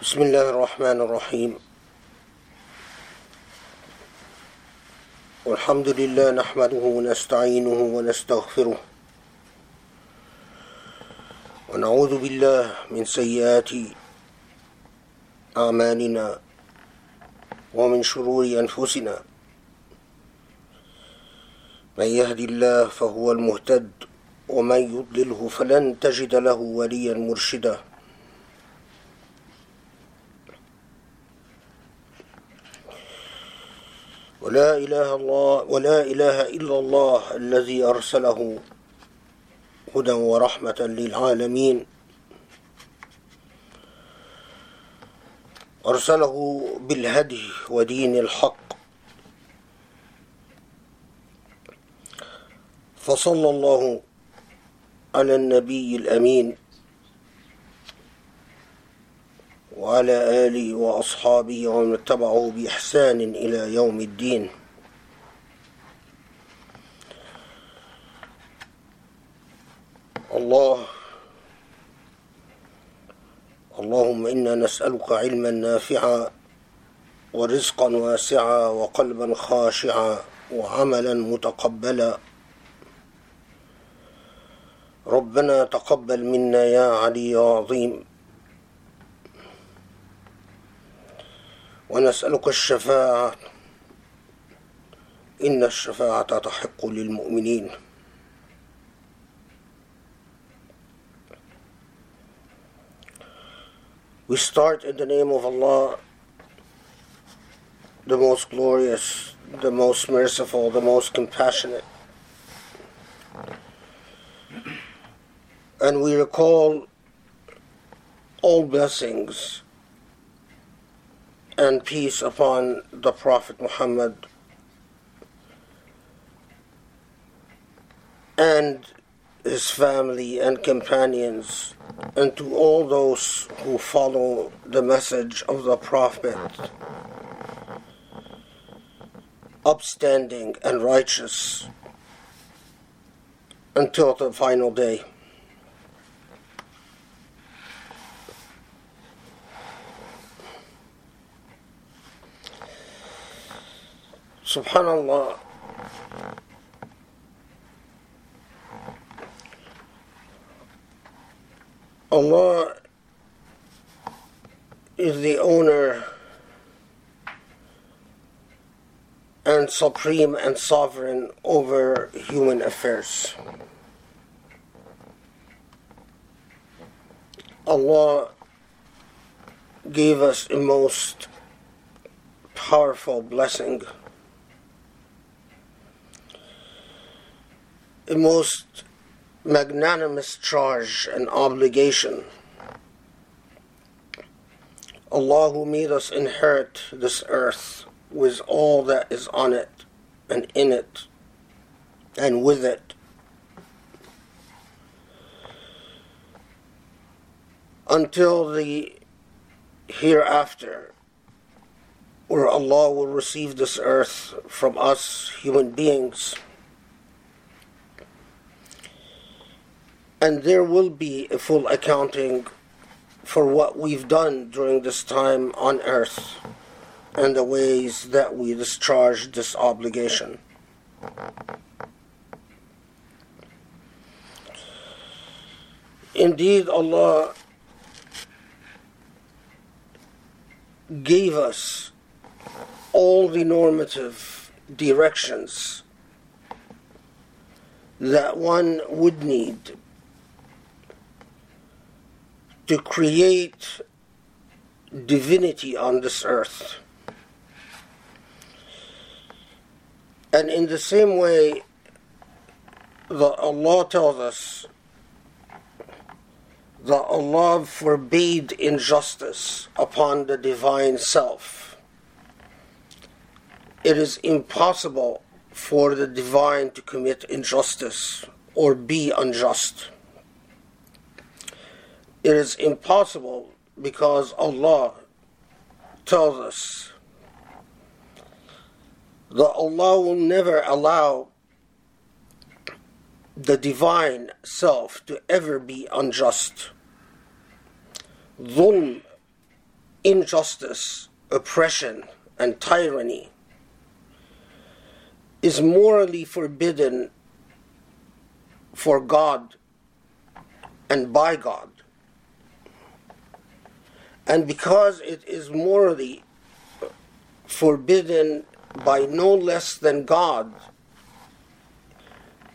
بسم الله الرحمن الرحيم. والحمد لله نحمده ونستعينه ونستغفره. ونعوذ بالله من سيئات أعمالنا ومن شرور أنفسنا. من يهدي الله فهو المهتد ومن يضلله فلن تجد له وليا مرشدا. ولا إله الله ولا إله إلا الله الذي أرسله هدى ورحمة للعالمين. أرسله بالهدي ودين الحق. فصلى الله على النبي الأمين. وعلى آله وأصحابه ومن اتبعه بإحسان إلى يوم الدين. الله اللهم إنا نسألك علما نافعا ورزقا واسعا وقلبا خاشعا وعملا متقبلا. ربنا تقبل منا يا علي عظيم ونسألك الشفاعة إن الشفاعة تحق للمؤمنين We start in the name of Allah, the most glorious, the most merciful, the most compassionate. And we recall all blessings and peace upon the Prophet Muhammad and his family and companions, and to all those who follow the message of the Prophet, upstanding and righteous until the final day. Subhanallah. Allah is the owner and supreme and sovereign over human affairs. Allah gave us a most powerful blessing, most magnanimous charge and obligation. Allah who made us inherit this earth with all that is on it and in it and with it. Until the hereafter, where Allah will receive this earth from us human beings. And there will be a full accounting for what we've done during this time on earth and the ways that we discharge this obligation. Indeed, Allah gave us all the normative directions that one would need to create divinity on this earth. And in the same way that Allah tells us that Allah forbade injustice upon the divine self. It is impossible for the divine to commit injustice or be unjust. It is impossible because Allah tells us that Allah will never allow the divine self to ever be unjust. Dhulm injustice, oppression, and tyranny is morally forbidden for God and by God. And because it is morally forbidden by no less than God,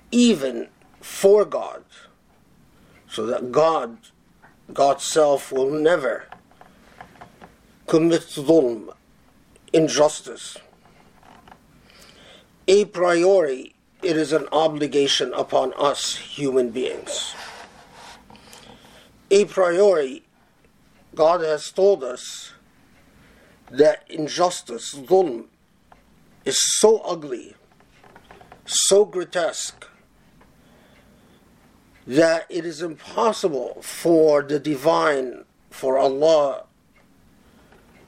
even for God, so that God, God's self, will never commit dhulm, injustice. A priori, it is an obligation upon us human beings. A priori, God has told us that injustice, dhulm, is so ugly, so grotesque, that it is impossible for the divine, for Allah,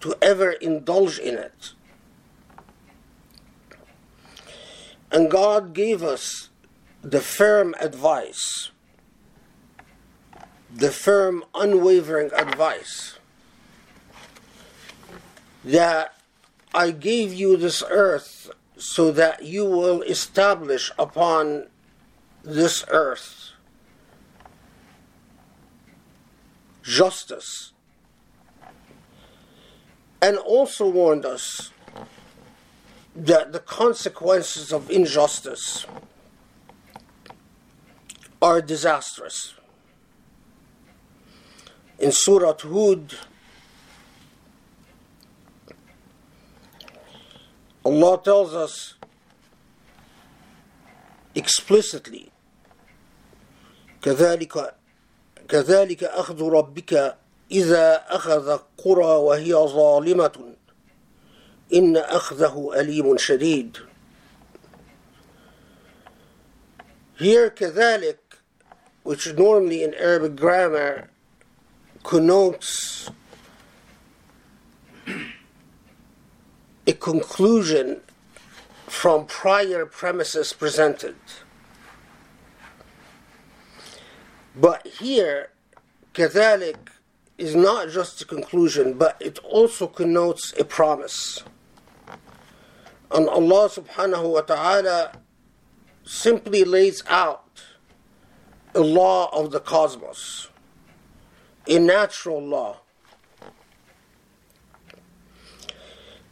to ever indulge in it. And God gave us the firm advice, the firm, unwavering advice that I gave you this earth so that you will establish upon this earth justice. And also warned us that the consequences of injustice are disastrous In Surah Hud, Allah tells us explicitly كذلك كذلك أخذ ربك إذا أخذ قرى وهي ظالمة إن أخذه أليم شديد Here كذلك which normally in Arabic grammar connotes a conclusion from prior premises presented. But here, كذلك is not just a conclusion, but it also connotes a promise. And Allah subhanahu wa ta'ala simply lays out a law of the cosmos, a natural law.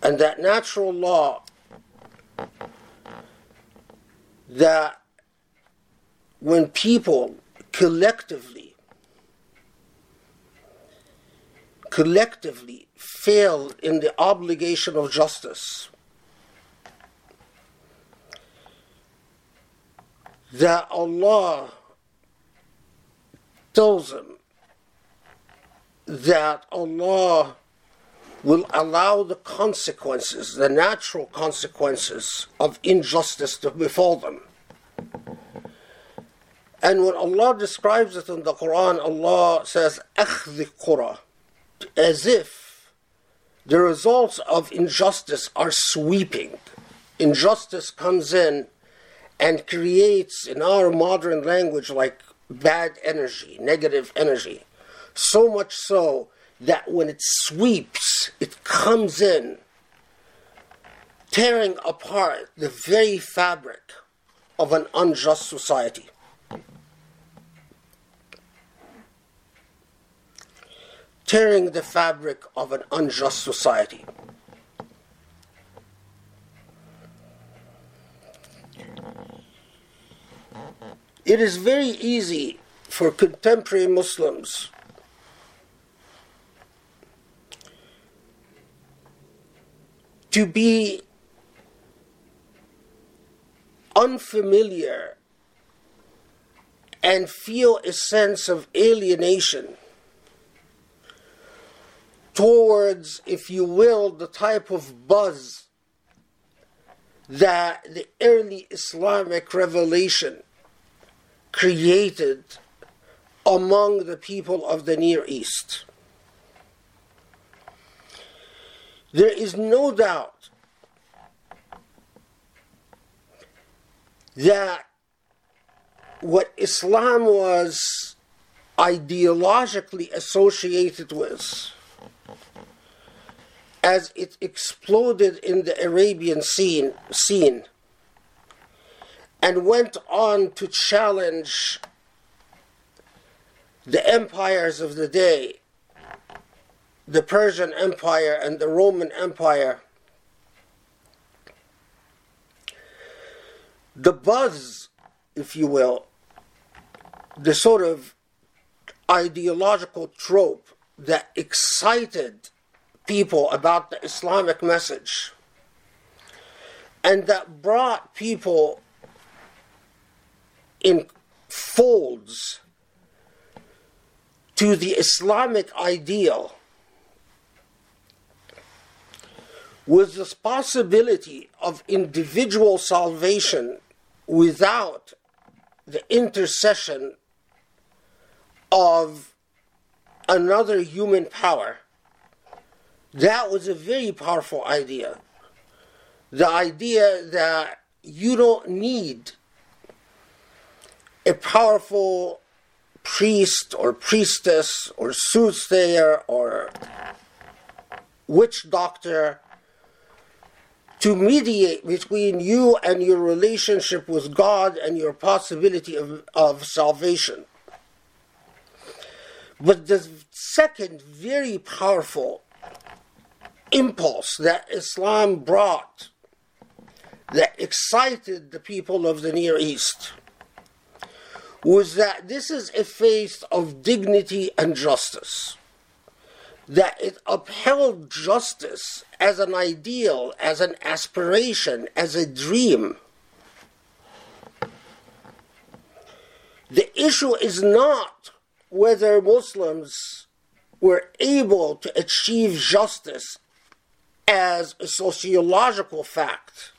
And that natural law that when people collectively collectively fail in the obligation of justice that Allah tells them that Allah will allow the consequences, the natural consequences of injustice to befall them. And when Allah describes it in the Quran, Allah says, Qura, as if the results of injustice are sweeping. Injustice comes in and creates, in our modern language, like bad energy, negative energy. So much so that when it sweeps, it comes in, tearing apart the very fabric of an unjust society. Tearing the fabric of an unjust society. It is very easy for contemporary Muslims to be unfamiliar and feel a sense of alienation towards, if you will, the type of buzz that the early Islamic revelation created among the people of the Near East. There is no doubt that what Islam was ideologically associated with as it exploded in the Arabian scene, scene and went on to challenge the empires of the day, the Persian Empire and the Roman Empire. The buzz, if you will, the sort of ideological trope that excited people about the Islamic message and that brought people in folds to the Islamic ideal was this possibility of individual salvation without the intercession of another human power. That was a very powerful idea. The idea that you don't need a powerful priest or priestess or soothsayer or witch doctor to mediate between you and your relationship with God and your possibility of, of salvation. But the second very powerful impulse that Islam brought that excited the people of the Near East was that this is a faith of dignity and justice. That it upheld justice as an ideal, as an aspiration, as a dream. The issue is not whether Muslims were able to achieve justice as a sociological fact.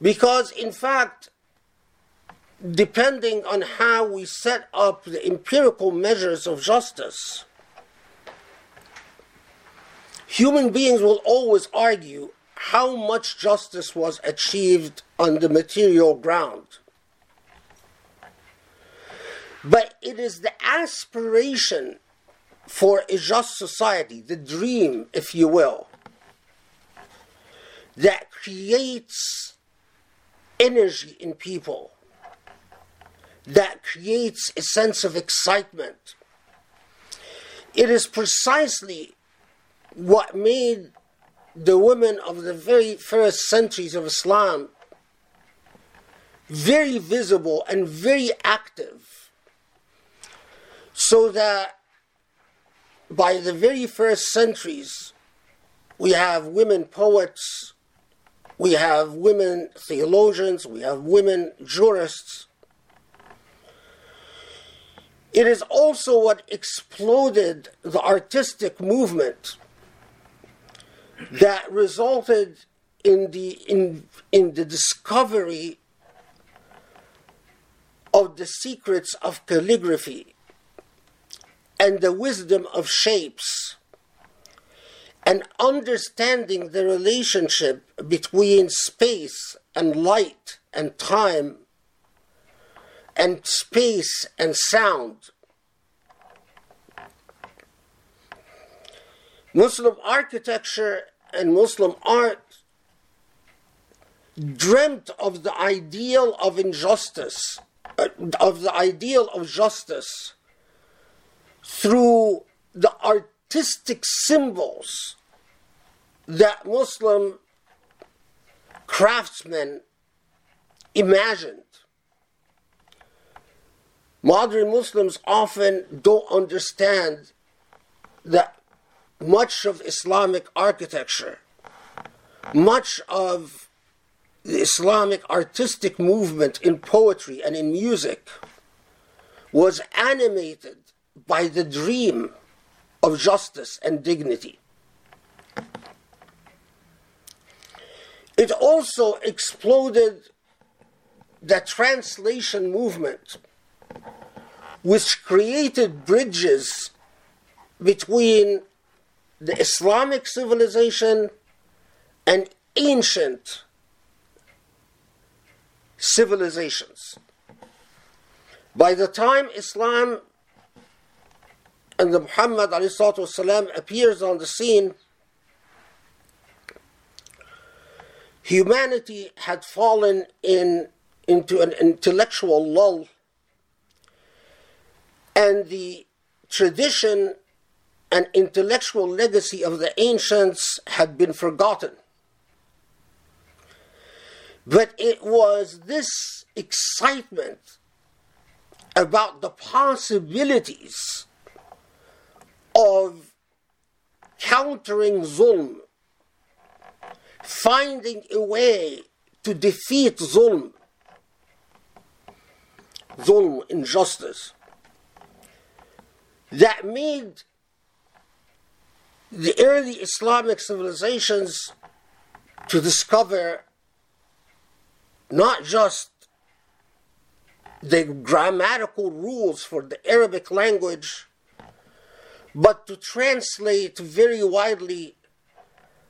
Because, in fact, depending on how we set up the empirical measures of justice, human beings will always argue how much justice was achieved on the material ground. But it is the aspiration for a just society, the dream, if you will, that creates energy in people that creates a sense of excitement. It is precisely what made the women of the very first centuries of Islam very visible and very active, so that by the very first centuries, we have women poets, we have women theologians, we have women jurists, it is also what exploded the artistic movement that resulted in the, in, in the discovery of the secrets of calligraphy and the wisdom of shapes and understanding the relationship between space and light and time and space and sound. Muslim architecture and Muslim art dreamt of the ideal of injustice, uh, of the ideal of justice through the artistic symbols that Muslim craftsmen imagined. Modern Muslims often don't understand that much of Islamic architecture, much of the Islamic artistic movement in poetry and in music was animated by the dream of justice and dignity. It also exploded the translation movement which created bridges between the Islamic civilization and ancient civilizations. By the time Islam and the Muhammad والسلام, appears on the scene, humanity had fallen in, into an intellectual lull, and the tradition and intellectual legacy of the ancients had been forgotten. But it was this excitement about the possibilities of countering zulm, finding a way to defeat zulm, zulm, injustice, that made the early Islamic civilizations to discover not just the grammatical rules for the Arabic language, but to translate very widely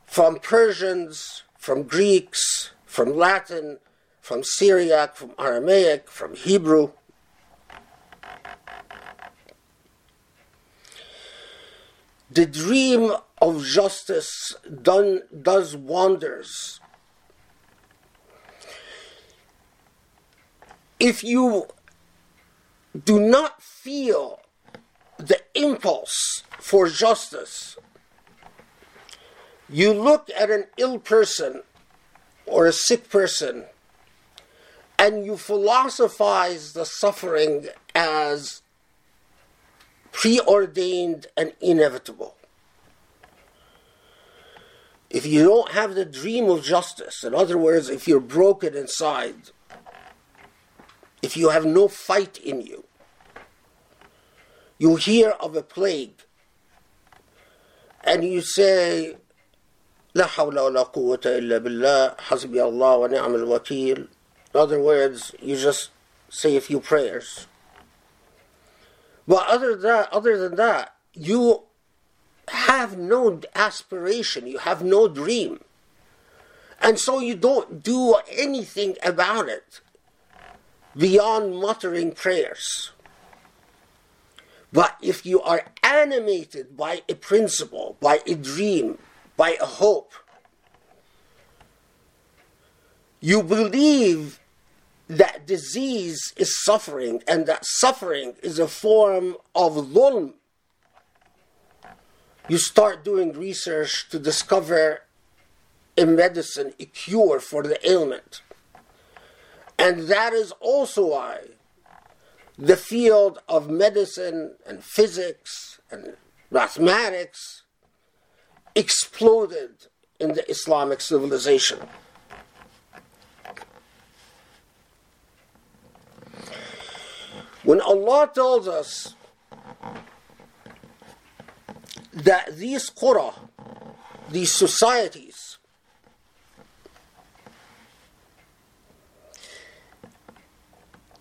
from Persians, from Greeks, from Latin, from Syriac, from Aramaic, from Hebrew. The dream of justice done, does wonders. If you do not feel the impulse for justice, you look at an ill person or a sick person and you philosophize the suffering as preordained and inevitable. If you don't have the dream of justice, in other words, if you're broken inside, if you have no fight in you. You hear of a plague and you say, لا حول ولا قوة إلا بالله حسبي الله ونعم الوكيل. In other words, you just say a few prayers. but other than that, other than that, you have no aspiration, you have no dream. And so you don't do anything about it beyond muttering prayers. But if you are animated by a principle, by a dream, by a hope, you believe that disease is suffering and that suffering is a form of dhulm. You start doing research to discover a medicine, a cure for the ailment. And that is also why the field of medicine and physics and mathematics exploded in the Islamic civilization. When Allah tells us that these qura, these societies,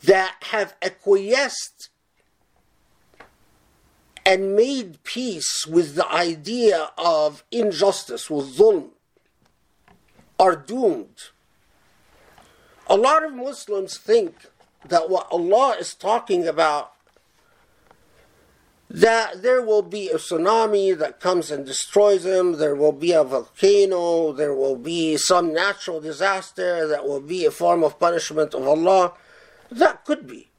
that have acquiesced and made peace with the idea of injustice, with dhulm, are doomed. A lot of Muslims think that what Allah is talking about that there will be a tsunami that comes and destroys them, there will be a volcano, there will be some natural disaster that will be a form of punishment of Allah. That could be.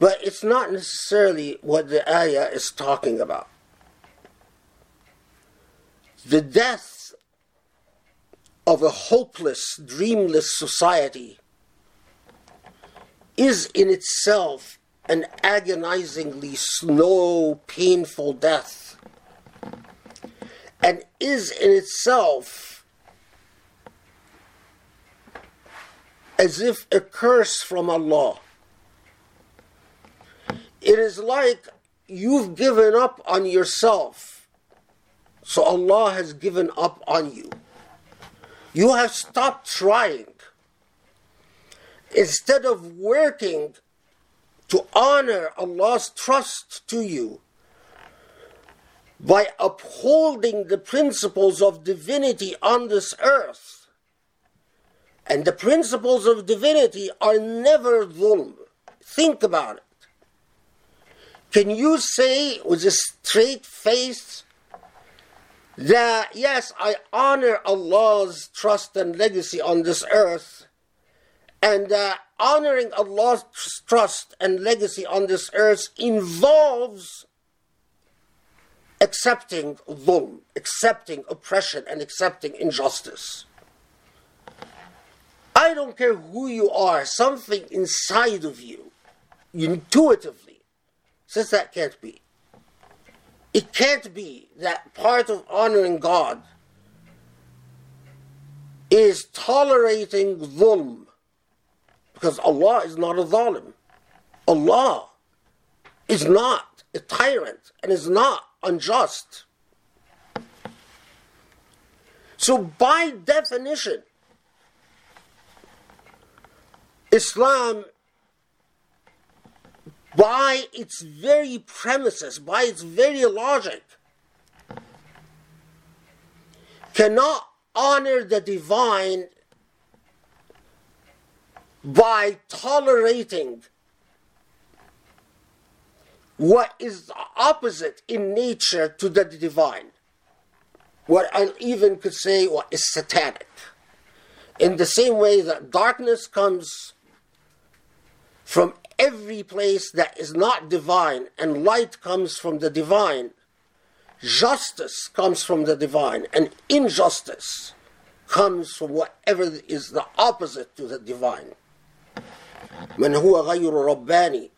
But it's not necessarily what the ayah is talking about. The death of a hopeless, dreamless society is in itself an agonizingly slow, painful death, and is in itself as if a curse from Allah. It is like you've given up on yourself, so Allah has given up on you. You have stopped trying. Instead of working to honor Allah's trust to you by upholding the principles of divinity on this earth, and the principles of divinity are never dhulm. Think about it. Can you say with a straight face that, yes, I honor Allah's trust and legacy on this earth, and that honoring Allah's trust and legacy on this earth involves accepting dhulm, accepting oppression, and accepting injustice. I don't care who you are, something inside of you, intuitively, says that can't be. It can't be that part of honoring God is tolerating dhulm, because Allah is not a zalim. Allah is not a tyrant and is not unjust. So, by definition, Islam, by its very premises, by its very logic, cannot honor the divine by tolerating what is opposite in nature to the divine. What I even could say what is satanic. In the same way that darkness comes from every place that is not divine and light comes from the divine, justice comes from the divine and injustice comes from whatever is the opposite to the divine. من هو غير رباني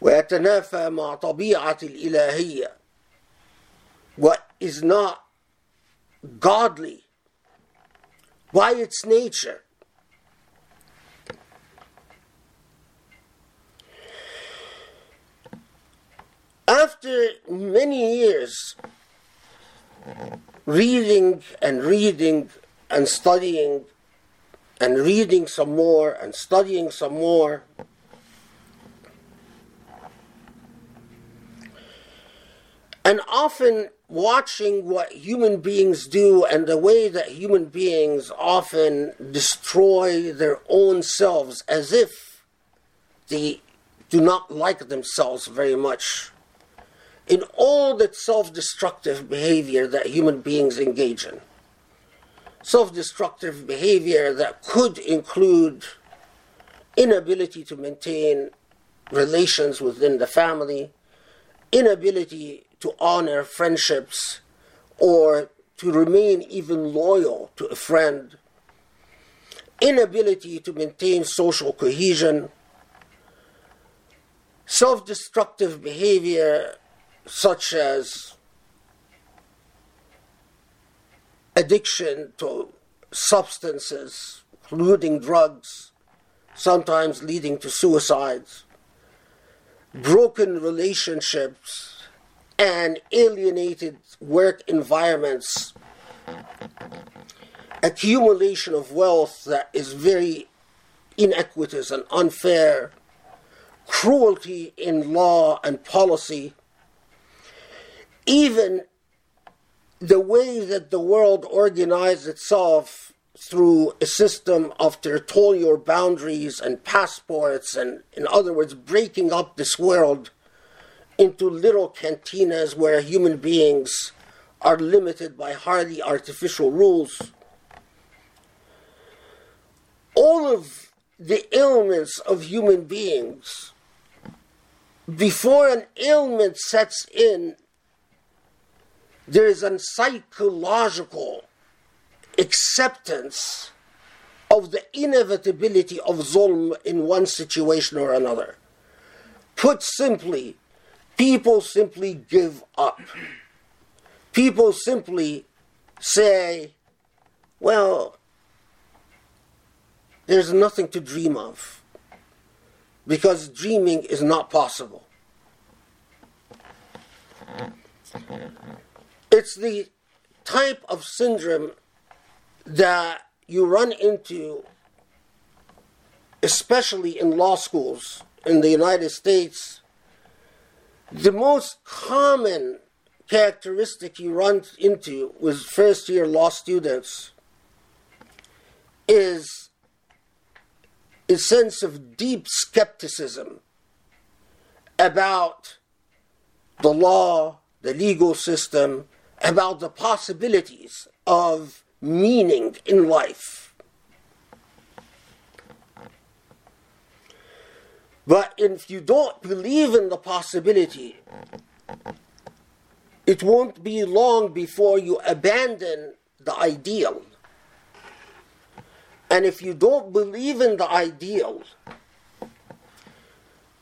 ويتنافى مع طبيعة الإلهية what is not godly by its nature after many years reading and reading and studying and reading some more and studying some more and often watching what human beings do and the way that human beings often destroy their own selves as if they do not like themselves very much in all that self destructive behavior that human beings engage in. Self destructive behavior that could include inability to maintain relations within the family, inability to honor friendships or to remain even loyal to a friend, inability to maintain social cohesion, self destructive behavior such as addiction to substances, including drugs, sometimes leading to suicides, broken relationships, and alienated work environments, accumulation of wealth that is very inequitous and unfair, cruelty in law and policy, even the way that the world organized itself through a system of territorial boundaries and passports, and in other words, breaking up this world into little cantinas where human beings are limited by highly artificial rules. All of the ailments of human beings, before an ailment sets in, there is a psychological acceptance of the inevitability of zulm in one situation or another. Put simply, people simply give up. People simply say, well, there's nothing to dream of because dreaming is not possible. It's the type of syndrome that you run into, especially in law schools in the United States. The most common characteristic you run into with first year law students is a sense of deep skepticism about the law, the legal system, about the possibilities of meaning in life. But if you don't believe in the possibility, it won't be long before you abandon the ideal. And if you don't believe in the ideal,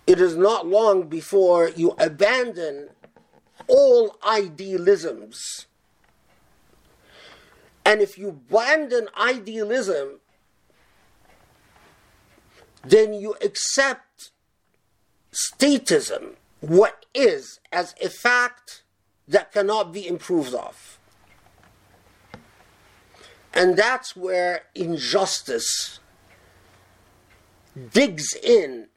it is not long before you abandon all idealisms. And if you abandon idealism, then you accept statism, what is, as a fact that cannot be improved of. And that's where injustice digs in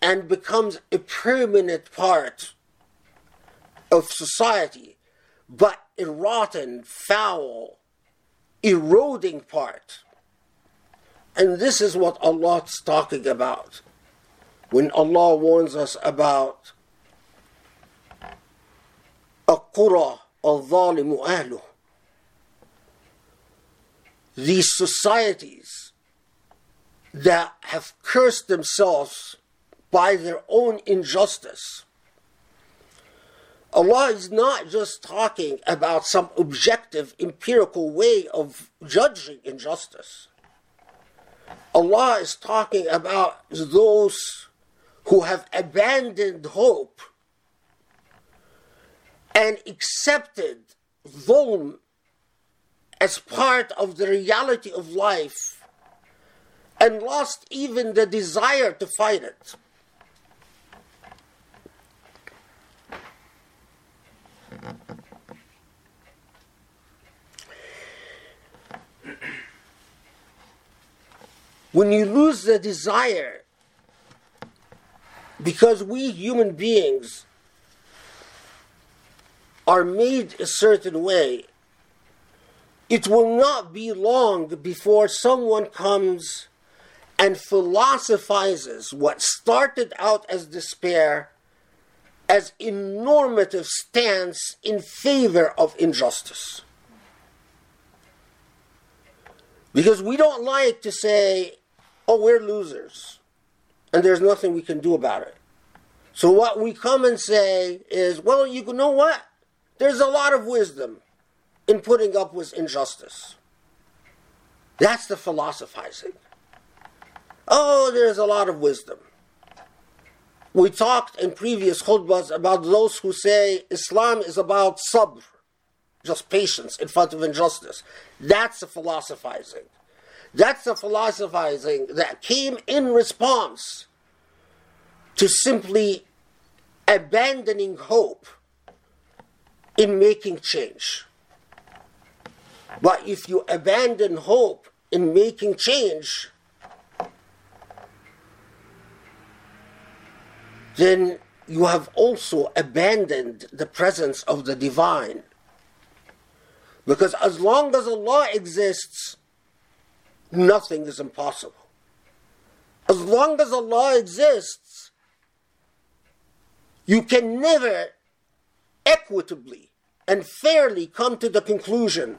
and becomes a permanent part of society, but a rotten, foul, eroding part. And this is what Allah is talking about when Allah warns us about القرى الظالم أهله these societies that have cursed themselves by their own injustice. Allah is not just talking about some objective, empirical way of judging injustice. Allah is talking about those who have abandoned hope and accepted dhulm as part of the reality of life and lost even the desire to fight it. When you lose the desire, because we human beings are made a certain way, it will not be long before someone comes and philosophizes what started out as despair as a normative stance in favor of injustice. Because we don't like to say, oh, we're losers, and there's nothing we can do about it. So what we come and say is, well, you know what? There's a lot of wisdom in putting up with injustice. That's the philosophizing. Oh, there's a lot of wisdom. We talked in previous khutbahs about those who say Islam is about sabr, just patience in front of injustice. That's the philosophizing. That's the philosophizing that came in response to simply abandoning hope in making change. But if you abandon hope in making change, then you have also abandoned the presence of the divine. Because as long as Allah exists, nothing is impossible. As long as Allah exists, you can never equitably and fairly come to the conclusion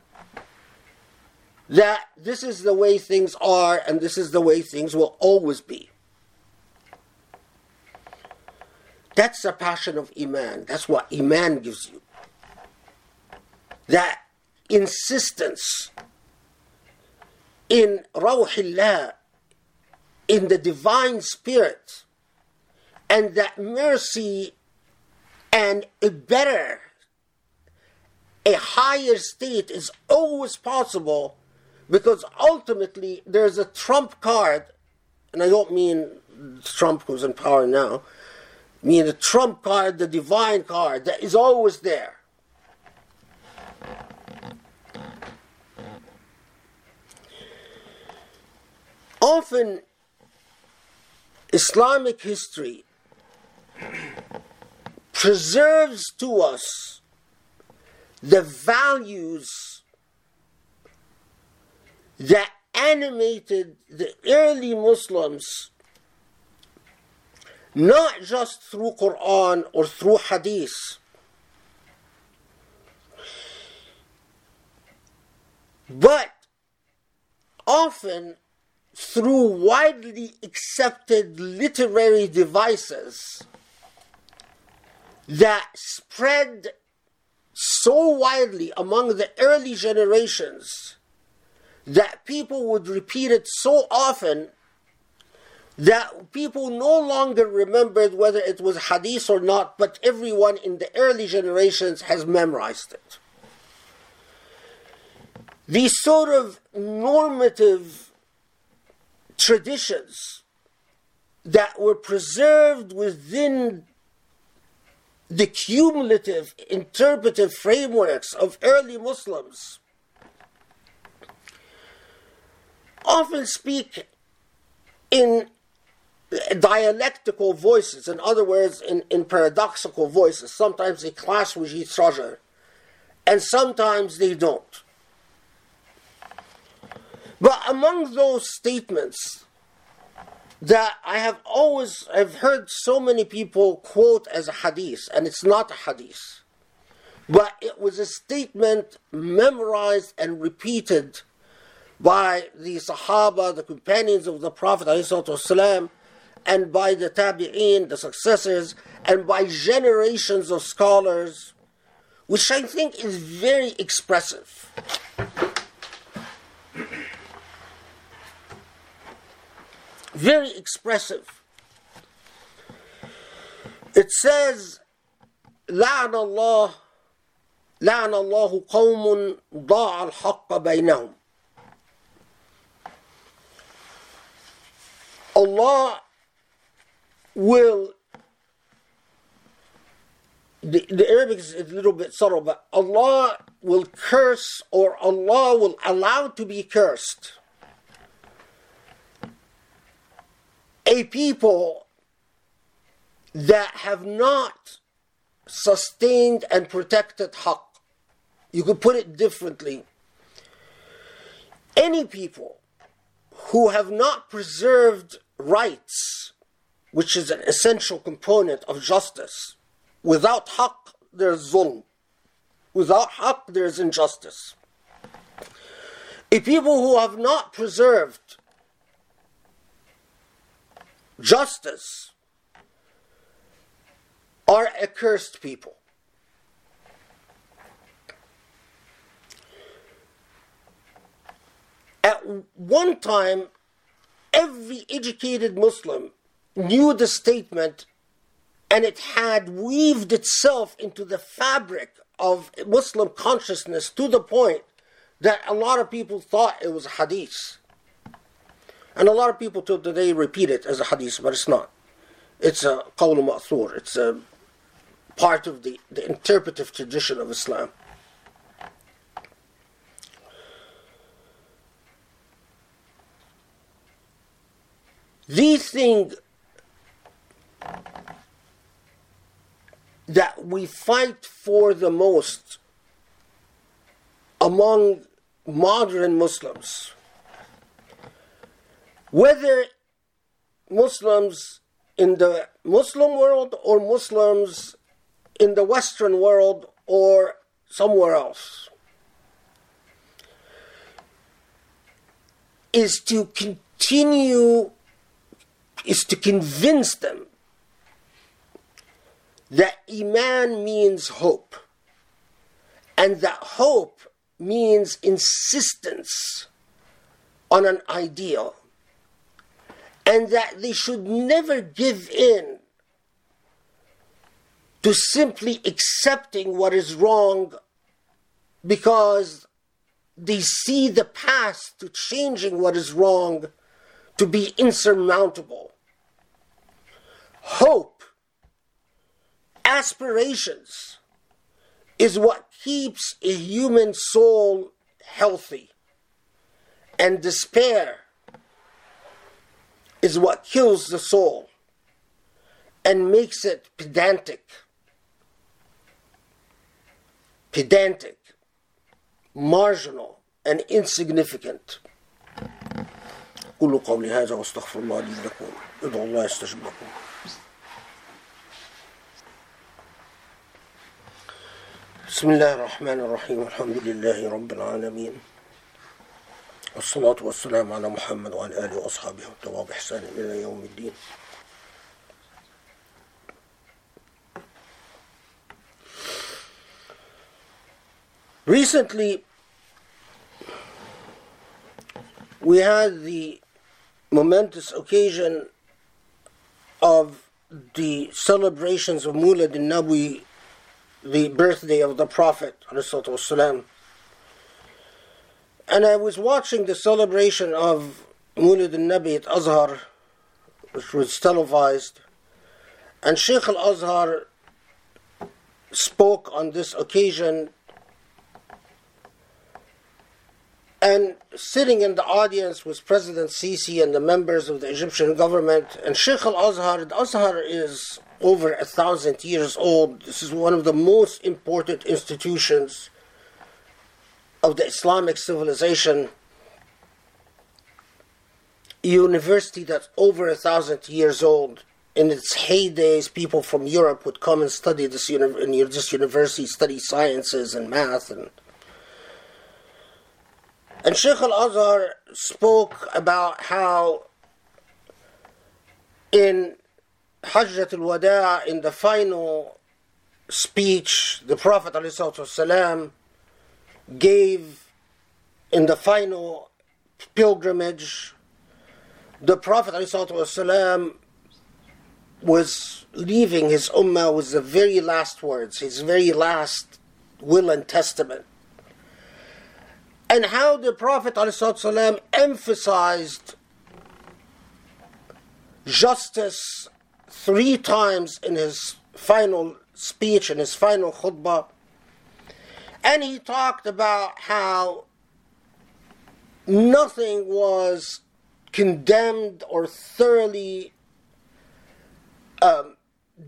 that this is the way things are and this is the way things will always be. That's the passion of Iman. That's what Iman gives you. That insistence in Rawhillah, in the divine spirit, and that mercy and a better, a higher state is always possible because ultimately there's a trump card, and I don't mean Trump who's in power now, I mean the trump card, the divine card that is always there. Often, Islamic history preserves to us the values that animated the early Muslims not just through Quran or through Hadith. But often through widely accepted literary devices that spread so widely among the early generations that people would repeat it so often that people no longer remembered whether it was hadith or not, but everyone in the early generations has memorized it. These sort of normative traditions that were preserved within the cumulative interpretive frameworks of early Muslims often speak in dialectical voices, in other words, in, in paradoxical voices. Sometimes they clash with each other, and sometimes they don't. But among those statements that I have always I've heard so many people quote as a hadith, and it's not a hadith, but it was a statement memorized and repeated by the Sahaba, the companions of the Prophet والسلام, and by the Tabi'een, the successors, and by generations of scholars, which I think is very expressive. very expressive. It says, لعن الله لعن الله قوم ضاع الحق بينهم Allah will the, the Arabic is a little bit subtle, but Allah will curse or Allah will allow to be cursed a people that have not sustained and protected haqq. You could put it differently. Any people who have not preserved rights, which is an essential component of justice, without haqq, there's zulm. Without haqq, there's injustice. A people who have not preserved justice are accursed people. At one time, every educated Muslim knew the statement and it had weaved itself into the fabric of Muslim consciousness to the point that a lot of people thought it was hadith. And a lot of people till today repeat it as a hadith, but it's not. It's a qawl ma'thur. It's a part of the, the interpretive tradition of Islam. These things that we fight for the most among modern Muslims whether Muslims in the Muslim world or Muslims in the Western world or somewhere else is to continue, is to convince them that Iman means hope, and that hope means insistence on an ideal and that they should never give in to simply accepting what is wrong because they see the path to changing what is wrong to be insurmountable. Hope, aspirations, is what keeps a human soul healthy. And despair is what kills the soul and makes it pedantic. Pedantic, marginal, and insignificant. قولوا قولي هذا واستغفر الله لي لكم ادعوا الله يستجب لكم بسم الله الرحمن الرحيم الحمد لله رب العالمين والصلاة والسلام على محمد وعلى آله وأصحابه وتبع بإحسان إلى يوم الدين Recently, we had the momentous occasion of the celebrations of Mulad al-Nabi, the birthday of the Prophet والسلام. and I was watching the celebration of Mulad al-Nabi at Azhar, which was televised, and Sheikh al-Azhar spoke on this occasion And sitting in the audience was President Sisi and the members of the Egyptian government. And Sheikh al Azhar, the Azhar is over a thousand years old. This is one of the most important institutions of the Islamic civilization. A university that's over a thousand years old. In its heydays, people from Europe would come and study this, uni- this university, study sciences and math and and Sheikh Al Azhar spoke about how in Hajjat al Wada, in the final speech, the Prophet ﷺ gave in the final pilgrimage, the Prophet ﷺ was leaving his ummah with the very last words, his very last will and testament and how the Prophet ﷺ emphasized justice three times in his final speech, in his final khutbah. And he talked about how nothing was condemned or thoroughly um,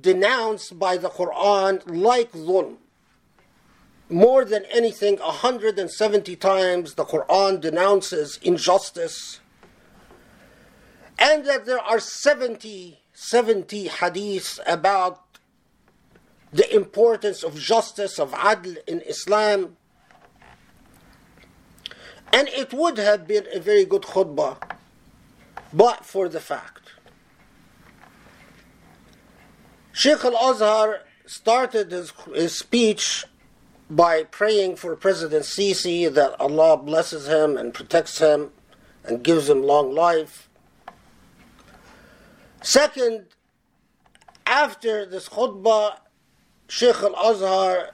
denounced by the Quran like dhulm more than anything, 170 times the Quran denounces injustice, and that there are 70, 70 hadiths about the importance of justice, of adl in Islam. And it would have been a very good khutbah, but for the fact. Sheikh Al Azhar started his, his speech by praying for President Sisi that Allah blesses him and protects him and gives him long life. Second, after this khutbah, Sheikh Al Azhar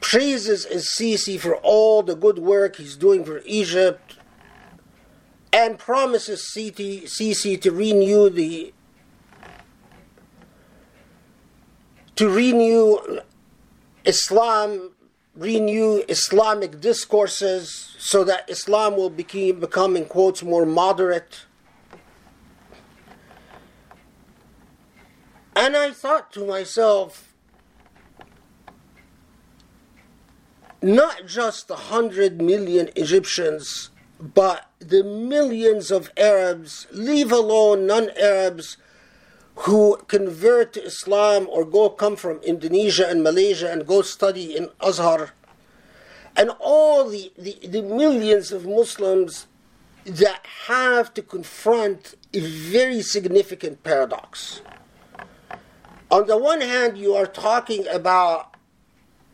praises Sisi for all the good work he's doing for Egypt and promises Sisi to renew the to renew Islam, renew Islamic discourses so that Islam will become, become in quotes, more moderate. And I thought to myself, not just the hundred million Egyptians, but the millions of Arabs, leave alone non Arabs, who convert to Islam or go come from Indonesia and Malaysia and go study in Azhar, and all the, the, the millions of Muslims that have to confront a very significant paradox. On the one hand, you are talking about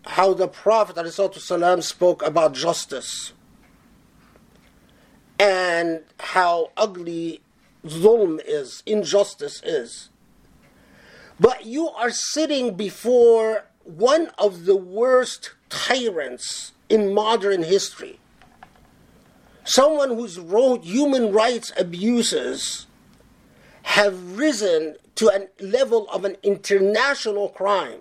how the Prophet ﷺ spoke about justice and how ugly zulm is, injustice is. But you are sitting before one of the worst tyrants in modern history. Someone who's wrote human rights abuses have risen to a level of an international crime.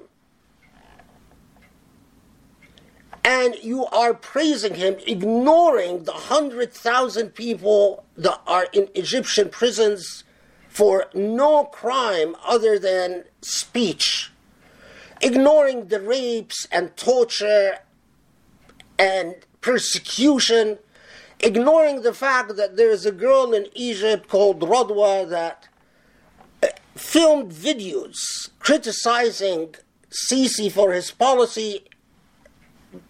and you are praising him, ignoring the hundred thousand people that are in Egyptian prisons for no crime other than speech, ignoring the rapes and torture and persecution, ignoring the fact that there is a girl in Egypt called Rodwa that uh, filmed videos criticizing Sisi for his policy.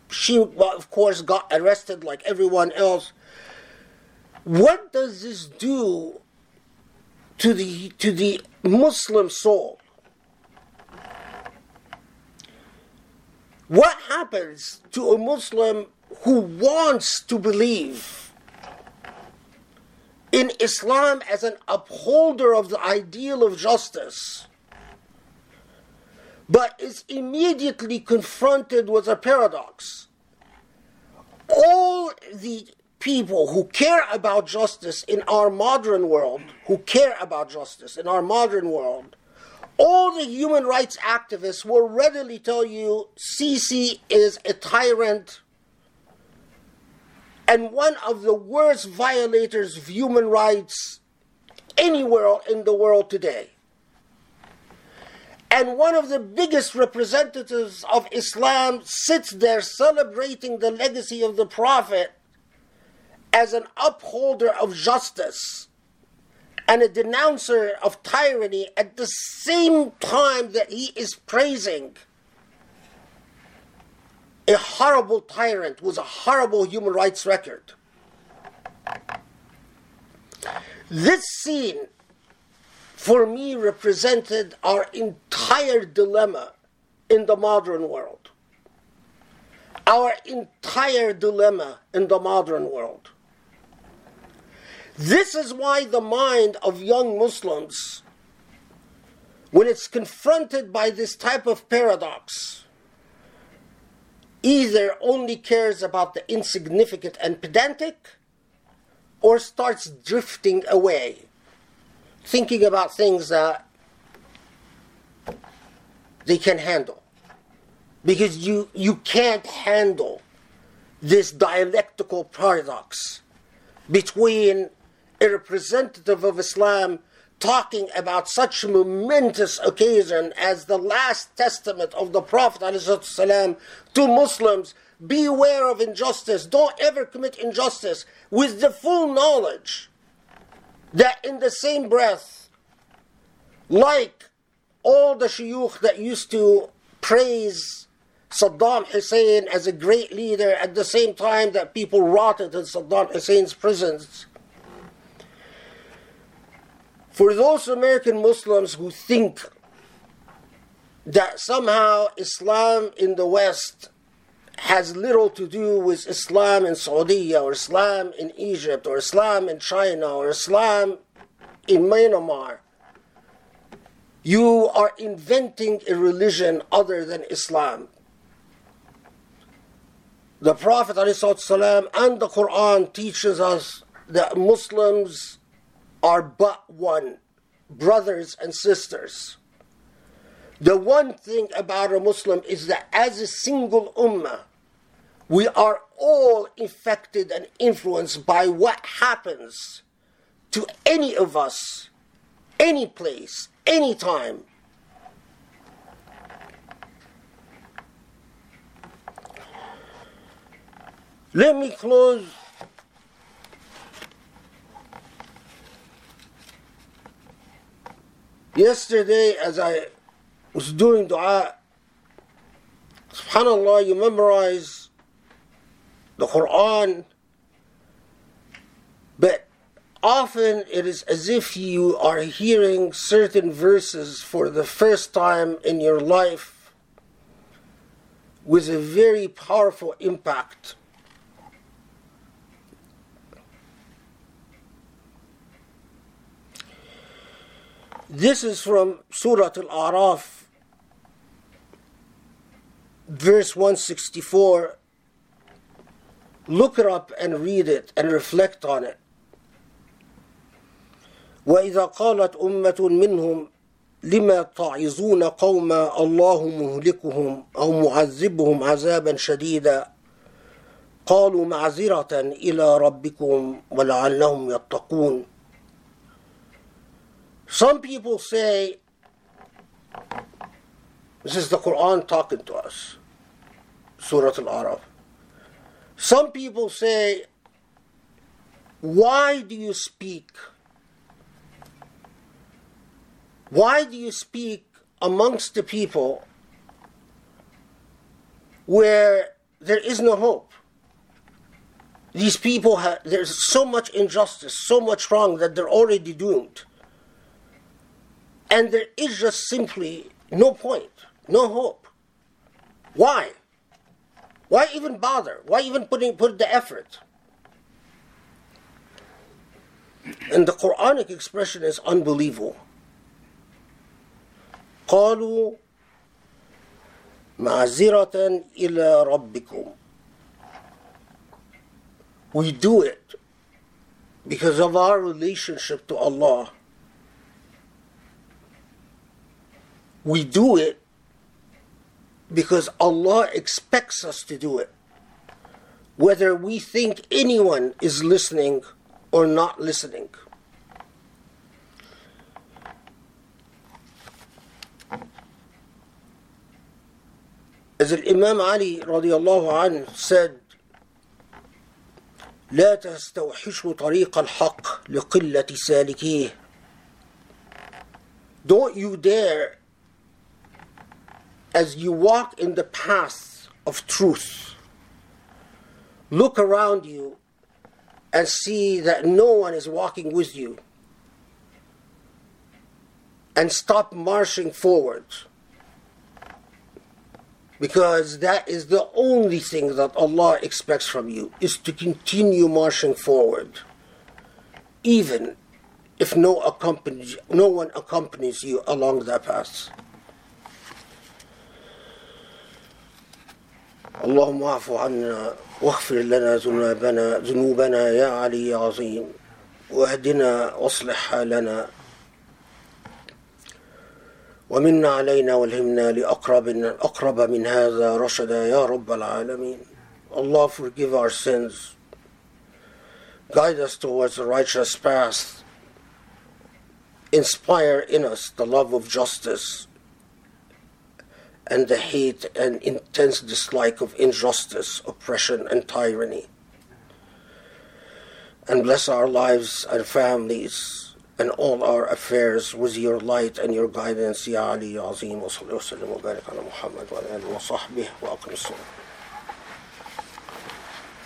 She, of course, got arrested like everyone else. What does this do to the to the Muslim soul? What happens to a Muslim who wants to believe in Islam as an upholder of the ideal of justice, but is immediately confronted with a paradox? All the people who care about justice in our modern world, who care about justice in our modern world, all the human rights activists will readily tell you Sisi is a tyrant and one of the worst violators of human rights anywhere in the world today. And one of the biggest representatives of Islam sits there celebrating the legacy of the Prophet as an upholder of justice and a denouncer of tyranny at the same time that he is praising a horrible tyrant with a horrible human rights record. This scene, for me, represented our entire dilemma in the modern world. Our entire dilemma in the modern world. This is why the mind of young Muslims, when it's confronted by this type of paradox, either only cares about the insignificant and pedantic or starts drifting away, thinking about things that they can handle. Because you, you can't handle this dialectical paradox between a representative of Islam talking about such momentous occasion as the last testament of the Prophet ﷺ to Muslims beware of injustice, don't ever commit injustice, with the full knowledge that in the same breath, like all the shuyukh that used to praise Saddam Hussein as a great leader at the same time that people rotted in Saddam Hussein's prisons, for those American Muslims who think that somehow Islam in the West has little to do with Islam in Saudi or Islam in Egypt or Islam in China or Islam in Myanmar, you are inventing a religion other than Islam. The Prophet ﷺ and the Quran teaches us that Muslims are but one, brothers and sisters. The one thing about a Muslim is that as a single ummah, we are all infected and influenced by what happens to any of us, any place, any time. Let me close Yesterday, as I was doing dua, subhanAllah, you memorize the Quran, but often it is as if you are hearing certain verses for the first time in your life with a very powerful impact. This is from Surah Al Araf, verse 164. Look it up and read it and reflect on it. وإذا قالت أمة منهم لما تعظون قوما الله مهلكهم أو معذبهم عذابا شديدا قالوا معذرة إلى ربكم ولعلهم يتقون some people say, this is the Quran talking to us, Surah Al Araf. Some people say, why do you speak? Why do you speak amongst the people where there is no hope. These people have, there's so much injustice, so much wrong that they're already doomed. And there is just simply no point, no hope. Why? Why even bother? Why even putting put the effort? And the Quranic expression is unbelievable. قالوا معذرة إلى ربكم We do it because of our relationship to Allah. We do it because Allah expects us to do it. Whether we think anyone is listening or not listening. As Imam Ali radiallahu anh said, لا تستوحشوا طريق الحق لقلة سالكيه Don't you dare as you walk in the path of truth look around you and see that no one is walking with you and stop marching forward. Because that is the only thing that Allah expects from you is to continue marching forward even if no no one accompanies you along that path اللهم اعف عنا واغفر لنا ذنوبنا ذنوبنا يا علي عظيم. واهدنا واصلح حالنا. ومن علينا والهمنا لأقرب أقرب من هذا رشدا يا رب العالمين. Allah forgive our sins. Guide us towards the righteous path. Inspire in us the love of justice. And the hate and intense dislike of injustice, oppression, and tyranny. And bless our lives and families and all our affairs with your light and your guidance, Ya Ali, Ya Azim, wa salli wa sallim wa Muhammad wa sahbihi wa aqim